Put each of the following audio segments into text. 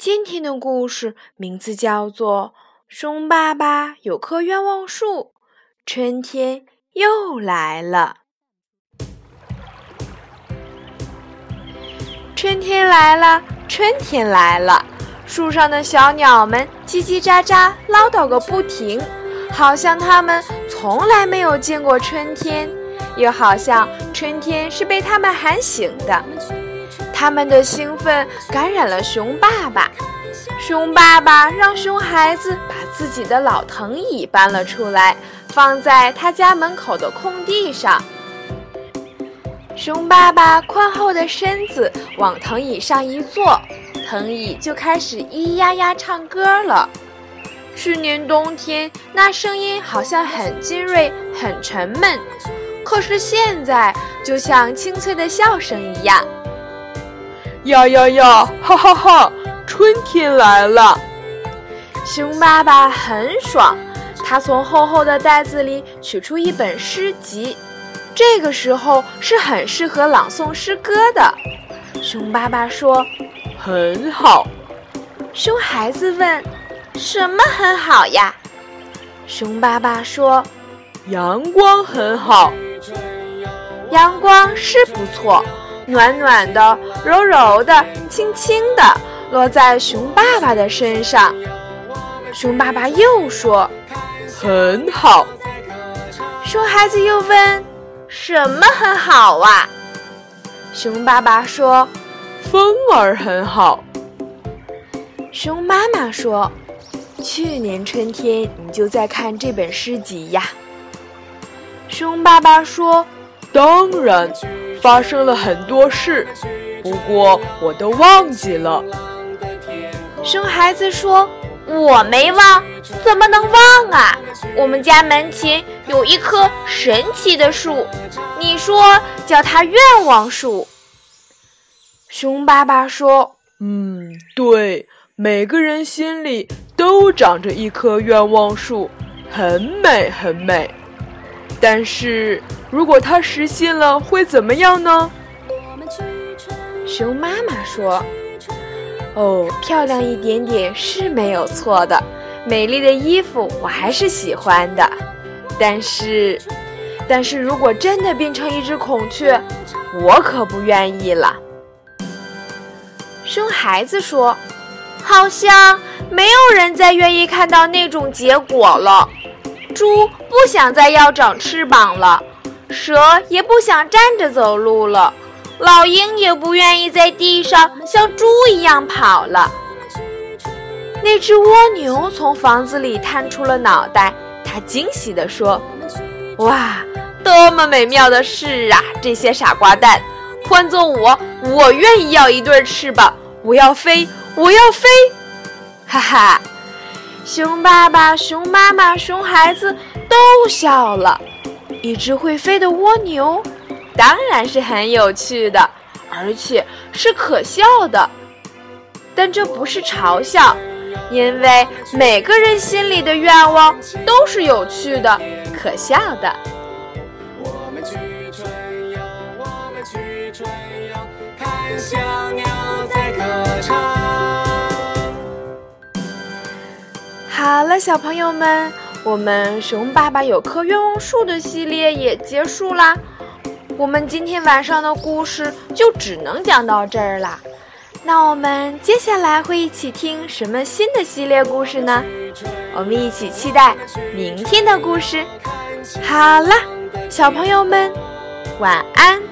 今天的故事名字叫做《熊爸爸有棵愿望树》，春天又来了。春天来了，春天来了，树上的小鸟们叽叽喳喳唠叨个不停，好像它们从来没有见过春天，又好像春天是被它们喊醒的。他们的兴奋感染了熊爸爸，熊爸爸让熊孩子把自己的老藤椅搬了出来，放在他家门口的空地上。熊爸爸宽厚的身子往藤椅上一坐，藤椅就开始咿咿呀呀唱歌了。去年冬天，那声音好像很尖锐、很沉闷，可是现在就像清脆的笑声一样。呀呀呀！哈哈哈！春天来了。熊爸爸很爽，他从厚厚的袋子里取出一本诗集，这个时候是很适合朗诵诗歌的。熊爸爸说：“很好。”熊孩子问：“什么很好呀？”熊爸爸说：“阳光很好。”阳光是不错。暖暖的，柔柔的，轻轻的，落在熊爸爸的身上。熊爸爸又说：“很好。”熊孩子又问：“什么很好啊？”熊爸爸说：“风儿很好。”熊妈妈说：“去年春天你就在看这本诗集呀。”熊爸爸说：“当然。”发生了很多事，不过我都忘记了。熊孩子说：“我没忘，怎么能忘啊？我们家门前有一棵神奇的树，你说叫它愿望树。”熊爸爸说：“嗯，对，每个人心里都长着一棵愿望树，很美，很美。”但是如果它实现了，会怎么样呢？熊妈妈说：“哦，漂亮一点点是没有错的，美丽的衣服我还是喜欢的。但是，但是如果真的变成一只孔雀，我可不愿意了。”熊孩子说：“好像没有人再愿意看到那种结果了。”猪不想再要长翅膀了，蛇也不想站着走路了，老鹰也不愿意在地上像猪一样跑了。那只蜗牛从房子里探出了脑袋，它惊喜地说：“哇，多么美妙的事啊！这些傻瓜蛋，换做我，我愿意要一对翅膀，我要飞，我要飞，哈哈。”熊爸爸、熊妈妈、熊孩子都笑了。一只会飞的蜗牛，当然是很有趣的，而且是可笑的。但这不是嘲笑，因为每个人心里的愿望都是有趣的、可笑的。我们去春游，我们去春游，看小鸟在歌唱。好了，小朋友们，我们熊爸爸有棵愿望树的系列也结束啦。我们今天晚上的故事就只能讲到这儿啦。那我们接下来会一起听什么新的系列故事呢？我们一起期待明天的故事。好了，小朋友们，晚安。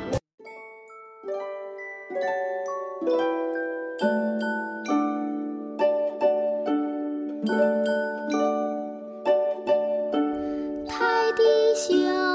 的小